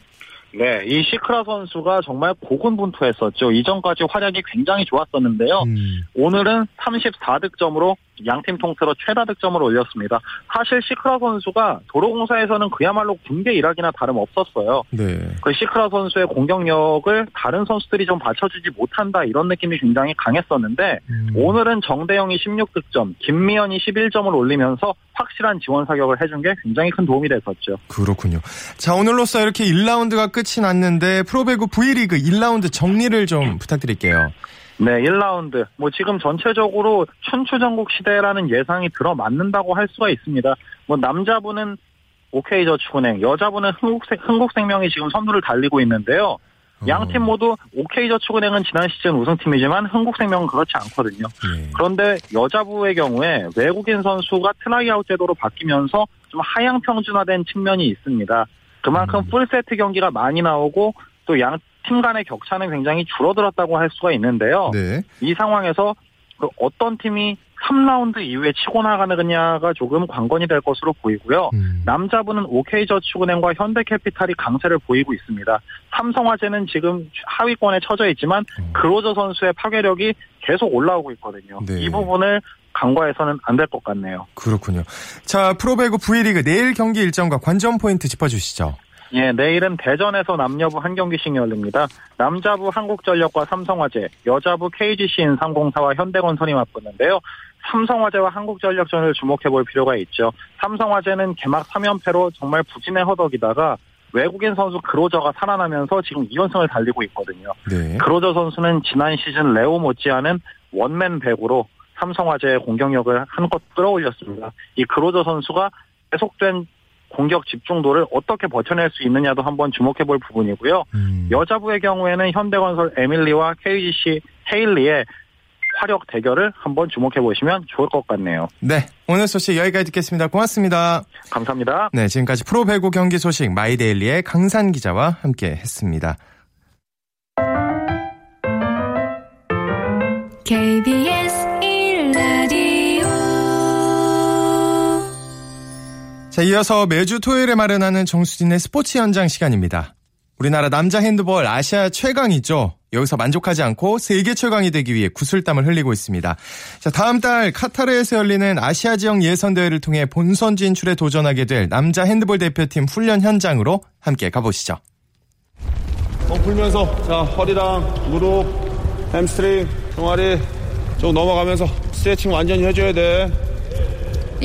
네, 이 시크라 선수가 정말 고군분투했었죠. 이전까지 활약이 굉장히 좋았었는데요. 음. 오늘은 34득점으로 양팀 통틀어 최다 득점을 올렸습니다. 사실 시크라 선수가 도로공사에서는 그야말로 군대 일학이나 다름없었어요. 네. 그 시크라 선수의 공격력을 다른 선수들이 좀 받쳐주지 못한다 이런 느낌이 굉장히 강했었는데 음. 오늘은 정대영이 16득점, 김미연이 11점을 올리면서 확실한 지원 사격을 해준 게 굉장히 큰 도움이 됐었죠. 그렇군요. 자 오늘로써 이렇게 1라운드가 끝이 났는데 프로배구 V리그 1라운드 정리를 좀 부탁드릴게요. 네, 1라운드. 뭐 지금 전체적으로 춘추전국 시대라는 예상이 들어맞는다고 할 수가 있습니다. 뭐 남자부는 OK저축은행, 여자부는 흥국생, 흥국생명이 지금 선두를 달리고 있는데요. 양팀 어. 모두 OK저축은행은 지난 시즌 우승팀이지만 흥국생명은 그렇지 않거든요. 네. 그런데 여자부의 경우에 외국인 선수가 트라이아웃 제도로 바뀌면서 좀 하향 평준화된 측면이 있습니다. 그만큼 음. 풀세트 경기가 많이 나오고 또 양 팀 간의 격차는 굉장히 줄어들었다고 할 수가 있는데요. 네. 이 상황에서 그 어떤 팀이 3라운드 이후에 치고 나가느냐가 조금 관건이 될 것으로 보이고요. 음. 남자분은 OK저축은행과 현대캐피탈이 강세를 보이고 있습니다. 삼성화재는 지금 하위권에 처져 있지만 음. 그로저 선수의 파괴력이 계속 올라오고 있거든요. 네. 이 부분을 간과해서는 안 될 것 같네요. 그렇군요. 자, 프로배구 V리그 내일 경기 일정과 관전 포인트 짚어주시죠. 예, 내일은 대전에서 남녀부 한 경기씩 열립니다. 남자부 한국전력과 삼성화재, 여자부 KGC 인삼공사와 현대건설이 맞붙는데요. 삼성화재와 한국전력전을 주목해 볼 필요가 있죠. 삼성화재는 개막 3연패로 정말 부진의 허덕이다가 외국인 선수 그로저가 살아나면서 지금 2연승을 달리고 있거든요. 네. 그로저 선수는 지난 시즌 레오 못지않은 원맨 백으로 삼성화재의 공격력을 한껏 끌어올렸습니다. 이 그로저 선수가 계속된 공격 집중도를 어떻게 버텨낼 수 있느냐도 한번 주목해 볼 부분이고요. 음. 여자부의 경우에는 현대건설 에밀리와 KGC 헤일리의 화력 대결을 한번 주목해 보시면 좋을 것 같네요. 네. 오늘 소식 여기까지 듣겠습니다. 고맙습니다. 감사합니다. 네. 지금까지 프로배구 경기 소식 마이데일리의 강산 기자와 함께 했습니다. KBS 자, 이어서 매주 토요일에 마련하는 정수진의 스포츠 현장 시간입니다. 우리나라 남자 핸드볼 아시아 최강이죠. 여기서 만족하지 않고 세계 최강이 되기 위해 구슬땀을 흘리고 있습니다. 자, 다음 달 카타르에서 열리는 아시아 지역 예선 대회를 통해 본선 진출에 도전하게 될 남자 핸드볼 대표팀 훈련 현장으로 함께 가보시죠. 어, 불면서 자 허리랑 무릎, 햄스트링, 종아리 쭉 넘어가면서 스트레칭 완전히 해줘야 돼.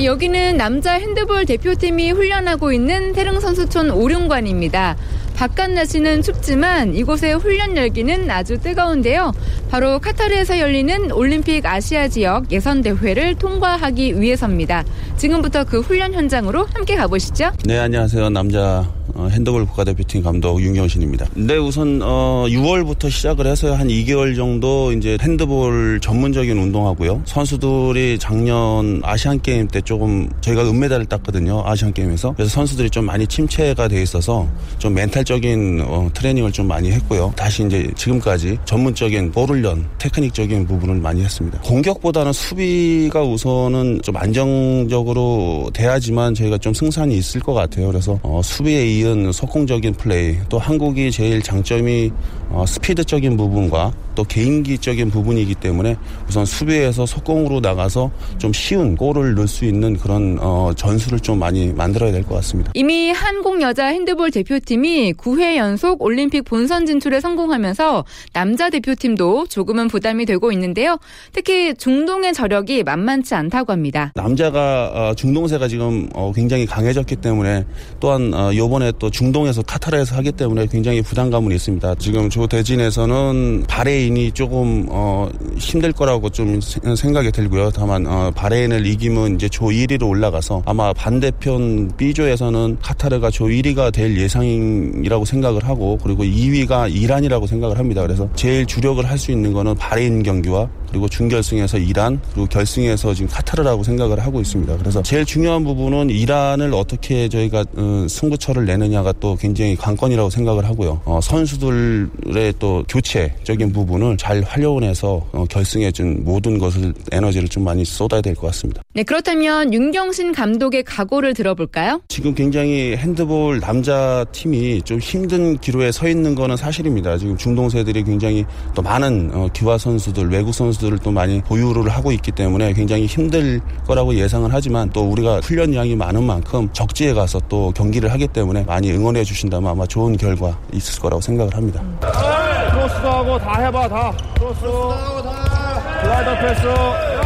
여기는 남자 핸드볼 대표팀이 훈련하고 있는 태릉 선수촌 오륜관입니다. 바깥 날씨는 춥지만 이곳의 훈련 열기는 아주 뜨거운데요. 바로 카타르에서 열리는 올림픽 아시아 지역 예선 대회를 통과하기 위해서입니다. 지금부터 그 훈련 현장으로 함께 가보시죠. 네, 안녕하세요. 남자 어, 핸드볼 국가대표팀 감독 윤경신입니다. 네, 우선 어, 6월부터 시작을 해서 한 2개월 정도 이제 핸드볼 전문적인 운동하고요. 선수들이 작년 아시안 게임 때 조금 저희가 은메달을 땄거든요. 아시안 게임에서. 그래서 선수들이 좀 많이 침체가 돼 있어서 좀 멘탈적인 어, 트레이닝을 좀 많이 했고요. 다시 이제 지금까지 전문적인 볼 훈련, 테크닉적인 부분을 많이 했습니다. 공격보다는 수비가 우선은 좀 안정적으로 돼야지만 저희가 좀 승산이 있을 것 같아요. 그래서 어, 수비에 이은 속공적인 플레이 또 한국이 제일 장점이 어, 스피드적인 부분과 또 개인기적인 부분이기 때문에 우선 수비에서 속공으로 나가서 좀 쉬운 골을 넣을 수 있는 그런 어, 전술을 좀 많이 만들어야 될 것 같습니다. 이미 한국 여자 핸드볼 대표팀이 9회 연속 올림픽 본선 진출에 성공하면서 남자 대표팀도 조금은 부담이 되고 있는데요. 특히 중동의 저력이 만만치 않다고 합니다. 남자가 어, 중동세가 지금 어, 굉장히 강해졌기 때문에 또한 이번에 이번에 또 중동에서 카타르에서 하기 때문에 굉장히 부담감은 있습니다. 지금 조 대진에서는 바레인이 조금 어, 힘들 거라고 좀 생각이 들고요. 다만 어, 바레인을 이기면 이제 조 1위로 올라가서 아마 반대편 B조에서는 카타르가 조 1위가 될 예상이라고 생각을 하고 그리고 2위가 이란이라고 생각을 합니다. 그래서 제일 주력을 할 수 있는 거는 바레인 경기와 그리고 준결승에서 이란 그리고 결승에서 지금 카타르라고 생각을 하고 있습니다. 그래서 제일 중요한 부분은 이란을 어떻게 저희가 어, 승부처를 내는 되느냐가 또 굉장히 관건이라고 생각을 하고요. 어, 선수들의 또 교체적인 부분 을 잘 활용해서 어, 결승에 좀 모든 것을 에너지를 좀 많이 쏟아야 될 것 같습니다. 네, 그렇다면 윤경신 감독의 각오를 들어볼까요? 지금 굉장히 핸드볼 남자 팀이 좀 힘든 기로에 서 있는 거는 사실입니다. 지금 중동세들이 굉장히 또 많은 어, 귀화 선수들, 외국 선수들을 또 많이 보유를 하고 있기 때문에 굉장히 힘들 거라고 예상을 하지만 또 우리가 훈련량이 많은 만큼 적지에 가서 또 경기를 하기 때문에 많이 응원해 주신다면 아마 좋은 결과 있을 거라고 생각을 합니다. 크로스도 하고 다 해봐 다 크로스 슬라이더 패스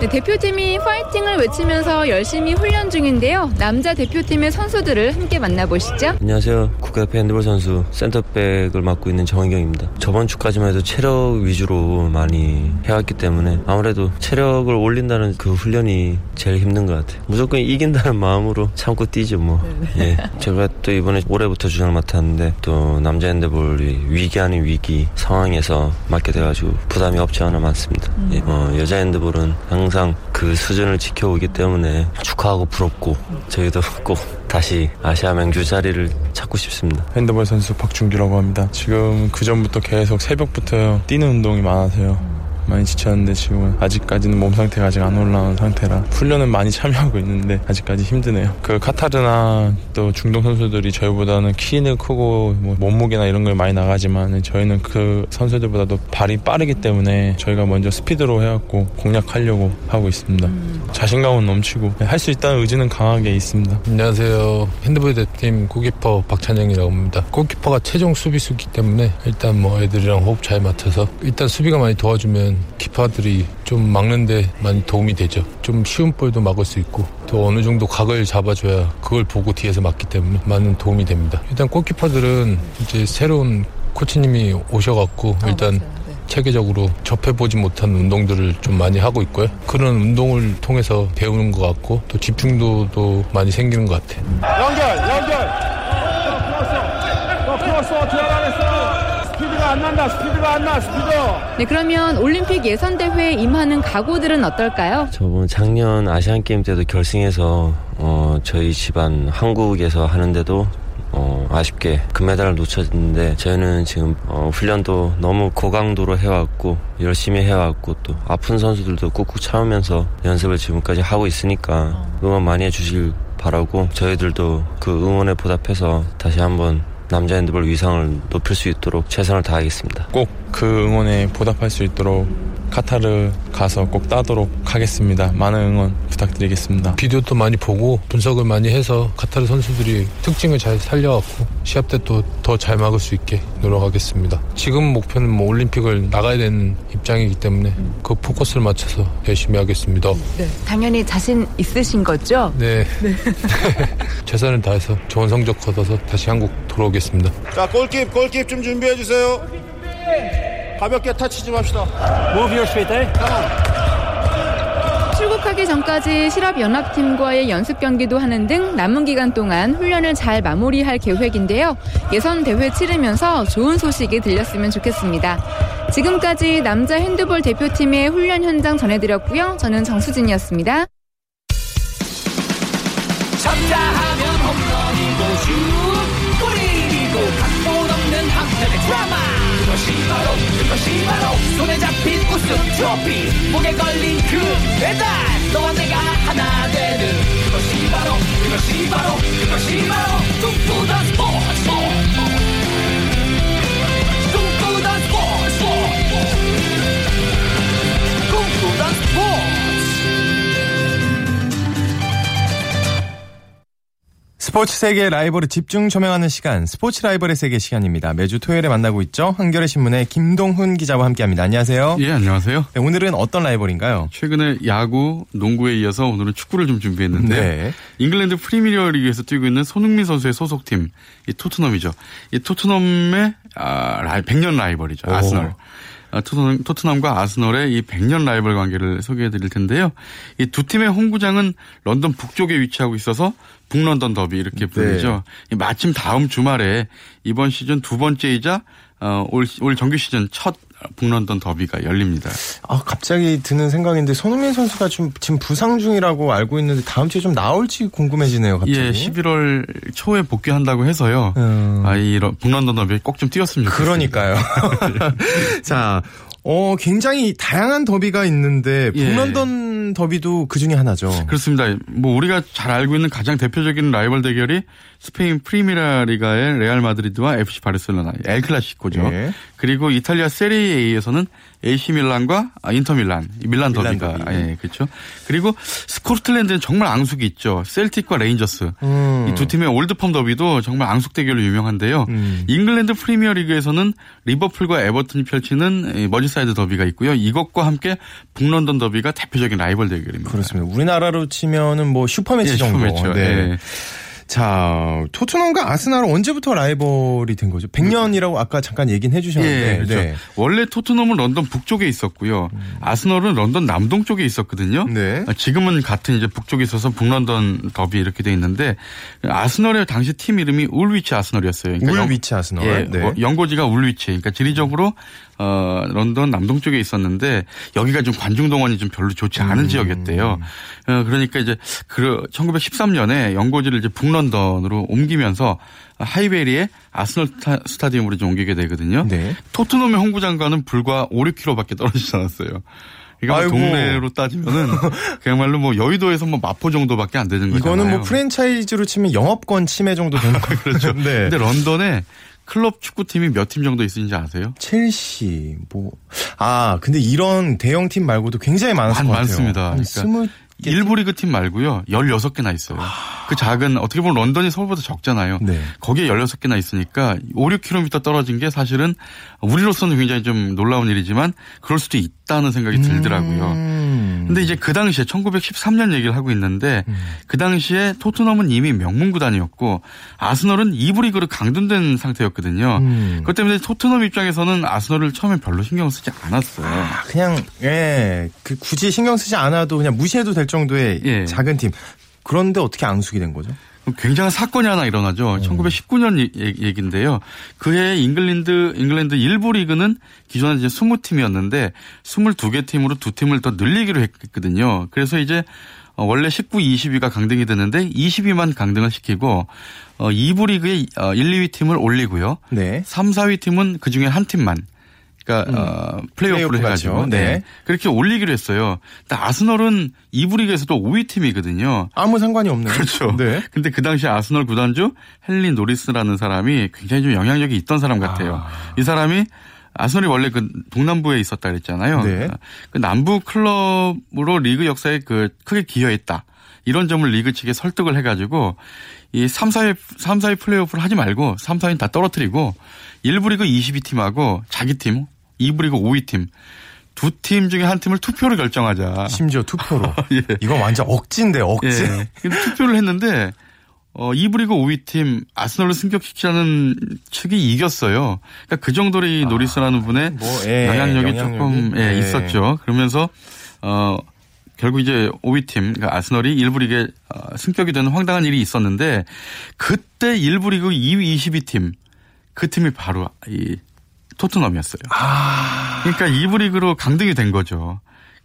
네, 대표팀이 파이팅을 외치면서 열심히 훈련 중인데요. 남자 대표팀의 선수들을 함께 만나보시죠. 안녕하세요. 국가대표 핸드볼 선수 센터백을 맡고 있는 정은경입니다. 저번 주까지만 해도 체력 위주로 많이 해왔기 때문에 아무래도 체력을 올린다는 그 훈련이 제일 힘든 것 같아요. 무조건 이긴다는 마음으로 참고 뛰죠 뭐. 네. 예. 제가 또 이번에 올해부터 주장을 맡았는데 또 남자 핸드볼이 위기 아닌 위기 상황에서 맡게 돼가지고 부담이 없지 않아 많습니다. 음. 예. 어, 여자 핸 드볼은 항상 그 수준을 지켜오기 때문에 축하하고 부럽고 저희도 꼭 다시 아시아 맹주 자리를 찾고 싶습니다. 핸드볼 선수 박준규라고 합니다. 지금 그 전부터 계속 새벽부터 뛰는 운동이 많아서요. 많이 지쳤는데 지금은 아직까지는 몸 상태가 아직 안 올라온 상태라 훈련은 많이 참여하고 있는데 아직까지 힘드네요. 그 카타르나 또 중동 선수들이 저희보다는 키는 크고 뭐 몸무게나 이런 걸 많이 나가지만 저희는 그 선수들보다도 발이 빠르기 때문에 저희가 먼저 스피드로 해갖고 공략하려고 하고 있습니다. 음. 자신감은 넘치고 할 수 있다는 의지는 강하게 있습니다. 안녕하세요. 핸드볼 대팀 골키퍼 박찬영이라고 합니다. 골키퍼가 최종 수비수기 때문에 일단 뭐 애들이랑 호흡 잘 맞춰서 일단 수비가 많이 도와주면 키퍼들이 좀 막는데 많이 도움이 되죠. 좀 쉬운 볼도 막을 수 있고 또 어느 정도 각을 잡아줘야 그걸 보고 뒤에서 막기 때문에 많은 도움이 됩니다. 일단 골키퍼들은 이제 새로운 코치님이 오셔갖고 아, 일단 네. 체계적으로 접해보지 못한 운동들을 좀 많이 하고 있고요. 그런 운동을 통해서 배우는 것 같고 또 집중도도 많이 생기는 것 같아요. 연결, 연결. 또 크로스, 또 크로스 들어가겠어. 스피드가 안 난다. 스피드가 안 나. 스피드. 네, 그러면 올림픽 예선 대회에 임하는 각오들은 어떨까요? 저번 작년 아시안 게임 때도 결승에서 어, 저희 집안 한국에서 하는데도 어, 아쉽게 금메달을 놓쳤는데 저희는 지금 어, 훈련도 너무 고강도로 해왔고 열심히 해왔고 또 아픈 선수들도 꾹꾹 참으면서 연습을 지금까지 하고 있으니까 응원 많이 해주실 바라고 저희들도 그 응원에 보답해서 다시 한번 남자 핸드볼 위상을 높일 수 있도록 최선을 다하겠습니다. 꼭 그 응원에 보답할 수 있도록 카타르 가서 꼭 따도록 하겠습니다. 많은 응원 부탁드리겠습니다. 비디오도 많이 보고 분석을 많이 해서 카타르 선수들이 특징을 잘 살려갖고 시합 때 또 더 잘 막을 수 있게 노력하겠습니다. 지금 목표는 뭐 올림픽을 나가야 되는 입장이기 때문에 그 포커스를 맞춰서 열심히 하겠습니다. 네, 당연히 자신 있으신 거죠? 네. 네. 최선을 다해서 좋은 성적 거둬서 다시 한국 돌아오겠습니다. 자, 골킵, 골킵 좀 준비해 주세요. 가볍게 타치 좀 합시다. Move your feet, eh? 출국하기 전까지 실업연합팀과의 연습 경기도 하는 등 남은 기간 동안 훈련을 잘 마무리할 계획인데요. 예선 대회 치르면서 좋은 소식이 들렸으면 좋겠습니다. 지금까지 남자 핸드볼 대표팀의 훈련 현장 전해드렸고요. 저는 정수진이었습니다. 트로피. 목에 걸린 그 배달. 너와 내가 하나 되는 그것이 바로 그것이 바로 그것이 바로 꿈꾸던 스포츠 스포츠 세계 라이벌을 집중 조명하는 시간, 스포츠 라이벌의 세계 시간입니다. 매주 토요일에 만나고 있죠. 한겨레 신문의 김동훈 기자와 함께합니다. 안녕하세요. 예, 안녕하세요. 네, 오늘은 어떤 라이벌인가요? 최근에 야구, 농구에 이어서 오늘은 축구를 좀 준비했는데 네. 잉글랜드 프리미어 리그에서 뛰고 있는 손흥민 선수의 소속팀 이 토트넘이죠. 이 토트넘의 아, 라이, 100년 라이벌이죠. 오. 아스널. 아, 토트넘, 토트넘과 아스널의 이 100년 라이벌 관계를 소개해 드릴 텐데요. 이 두 팀의 홈구장은 런던 북쪽에 위치하고 있어서 북런던 더비 이렇게 불리죠. 네. 마침 다음 주말에 이번 시즌 두 번째이자 어, 올, 올 정규 시즌 첫 북런던 더비가 열립니다. 아 갑자기 드는 생각인데 손흥민 선수가 좀 지금 부상 중이라고 알고 있는데 다음 주에 좀 나올지 궁금해지네요. 갑자기. 예, 11월 초에 복귀한다고 해서요. 음. 아 이런 북런던 더비 꼭 좀 뛰었으면 좋겠습니다. 그러니까요. 자, 어, 굉장히 다양한 더비가 있는데 예. 북런던 예. 더비도 그 중에 하나죠. 그렇습니다. 뭐 우리가 잘 알고 있는 가장 대표적인 라이벌 대결이 스페인 프리메라 리가의 레알 마드리드와 FC 바르셀로나 엘 클라시코죠. 예. 그리고 이탈리아 세리에에서는 AC 밀란과 인터 밀란, 밀란 더비가 밀란 더비. 예, 그렇죠. 그리고 스코틀랜드는 정말 앙숙이 있죠. 셀틱과 레인저스. 음. 이 두 팀의 올드펌 더비도 정말 앙숙 대결로 유명한데요. 음. 잉글랜드 프리미어 리그에서는 리버풀과 에버튼이 펼치는 머지사이드 더비가 있고요. 이것과 함께 북런던 더비가 대표적인 라이벌 대결입니다. 그렇습니다. 우리나라로 치면은 뭐 슈퍼매치 예, 정도. 슈퍼매치요. 네. 예. 자, 토트넘과 아스날은 언제부터 라이벌이 된 거죠? 100년이라고 아까 잠깐 얘기는 해주셨는데. 예, 그렇죠. 네. 원래 토트넘은 런던 북쪽에 있었고요. 음. 아스널은 런던 남동 쪽에 있었거든요. 네. 지금은 같은 이제 북쪽에 있어서 북런던 더비 이렇게 돼 있는데 아스널의 당시 팀 이름이 울위치 아스널이었어요. 그러니까 울위치 아스널. 예, 네. 어, 연고지가 울위치. 그러니까 지리적으로 어, 런던 남동 쪽에 있었는데 여기가 좀 관중동원이 좀 별로 좋지 않은 음. 지역이었대요. 어, 그러니까 이제 그 1913년에 연고지를 이제 북런던으로 옮기면서 하이베리에 아스널 스타디움으로 좀 옮기게 되거든요. 네. 토트넘의 홍구 장관은 불과 5, 6km밖에 떨어지지 않았어요. 그러니까 뭐 동네로 따지면은 그야말로 뭐 여의도에서 뭐 마포 정도밖에 안 되는 거잖아요. 이거는 뭐 프랜차이즈로 치면 영업권 침해 정도 되는 거죠. 그렇죠. 네. 근데 런던에 클럽 축구팀이 몇 팀 정도 있는지 아세요? 첼시, 뭐. 아, 근데 이런 대형 팀 말고도 굉장히 많았을 것 많습니다. 같아요. 그러니까 2 일부 리그 팀 말고요. 16개나 있어요. 아... 그 작은 어떻게 보면 런던이 서울보다 적잖아요. 네. 거기에 16개나 있으니까 5, 6km 떨어진 게 사실은 우리로서는 굉장히 좀 놀라운 일이지만 그럴 수도 있다 는 생각이 들더라고요. 음... 근데 이제 그 당시에 1913년 얘기를 하고 있는데 음... 그 당시에 토트넘은 이미 명문 구단이었고 아스널은 2부 리그로 강등된 상태였거든요. 음... 그것 때문에 토트넘 입장에서는 아스널을 처음에 별로 신경 쓰지 않았어요. 아, 그냥 예, 그 굳이 신경 쓰지 않아도 그냥 무시해도 될 정도의 예. 작은 팀. 그런데 어떻게 앙숙이 된 거죠? 굉장한 사건이 하나 일어나죠. 음. 1919년 얘기인데요. 그해 잉글랜드 잉글랜드 일부 리그는 기존에 이제 20팀이었는데 22개 팀으로 두 팀을 더 늘리기로 했거든요. 그래서 이제 어, 원래 19, 20위가 강등이 되는데 20위만 강등을 시키고 어 2부 리그의 1, 어, 2위 팀을 올리고요. 네. 3, 4위 팀은 그 중에 한 팀만 그러니까 음. 어, 플레이오프를 해가지고 네. 네. 그렇게 올리기로 했어요. 근데 아스널은 2부 리그에서도 5위 팀이거든요. 아무 상관이 없네요. 그렇죠. 네. 근데 그 당시 아스널 구단주 헨리 노리스라는 사람이 굉장히 좀 영향력이 있던 사람 같아요. 아. 이 사람이 아스널이 원래 그 동남부에 있었다 그랬잖아요. 네. 그 남부 클럽으로 리그 역사에 그 크게 기여했다. 이런 점을 리그 측에 설득을 해가지고 이 3, 4위, 3, 4위 플레이오프를 하지 말고 3, 4위 다 떨어뜨리고 1부 리그 22팀하고 자기 팀, 2부 리그 5위 팀. 두 팀 중에 한 팀을 투표로 결정하자. 심지어 투표로. 예. 이건 완전 억지인데, 억지. 예. 투표를 했는데, 어, 2부 리그 5위 팀, 아스널을 승격시키자는 측이 이겼어요. 그러니까 그 정도로 이 노리스라는 아, 분의 뭐, 예, 영향력이, 영향력이, 조금, 예, 예, 있었죠. 그러면서, 어, 결국 이제 5위 팀, 그러니까 아스널이 1부 리그에 어, 승격이 되는 황당한 일이 있었는데, 그때 1부 리그 2위 22팀, 그 팀이 바로 이 토트넘이었어요. 아. 그러니까 2부 리그로 강등이 된 거죠.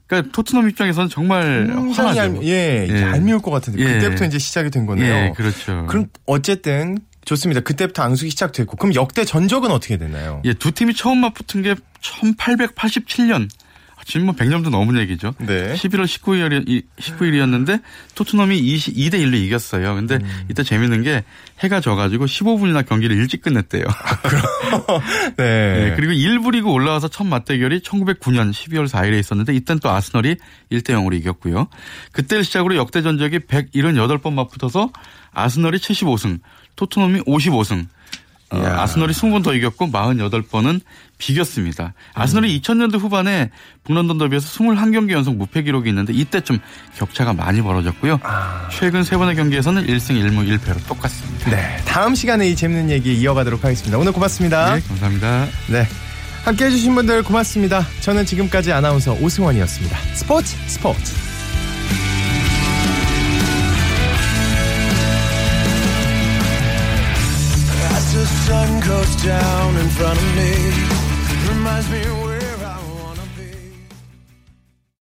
그러니까 토트넘 입장에서는 정말 화나죠. 얄, 예, 예. 얄미울 것 같은데 예. 그때부터 이제 시작이 된 거네요. 예, 그렇죠. 그럼 어쨌든 좋습니다. 그때부터 앙숙이 시작됐고 그럼 역대 전적은 어떻게 됐나요? 예, 두 팀이 처음 맞붙은 게 1887년 지금 뭐 100년도 넘은 얘기죠. 네. 11월 19일, 19일이었는데 토트넘이 22대 1로 이겼어요. 근데 음. 이때 재밌는 게 해가 져가지고 15분이나 경기를 일찍 끝냈대요. 아, 네. 네. 그리고 1부 리그 올라와서 첫 맞대결이 1909년 12월 4일에 있었는데 이땐 또 아스널이 1대 0으로 이겼고요. 그때를 시작으로 역대 전적이 178번 맞붙어서 아스널이 75승, 토트넘이 55승, 어, 아스널이 20번 더 이겼고 48번은 비겼습니다. 아스널이 음. 2000년대 후반에 북런던 더비에서 21경기 연속 무패 기록이 있는데 이때 좀 격차가 많이 벌어졌고요. 아. 최근 세 번의 경기에서는 1승 1무 1패로 똑같습니다. 네. 다음 시간에 이 재밌는 얘기 이어가도록 하겠습니다. 오늘 고맙습니다. 네, 감사합니다. 네. 함께 해주신 분들 고맙습니다. 저는 지금까지 아나운서 오승원이었습니다. 스포츠 스포츠. Down in front of me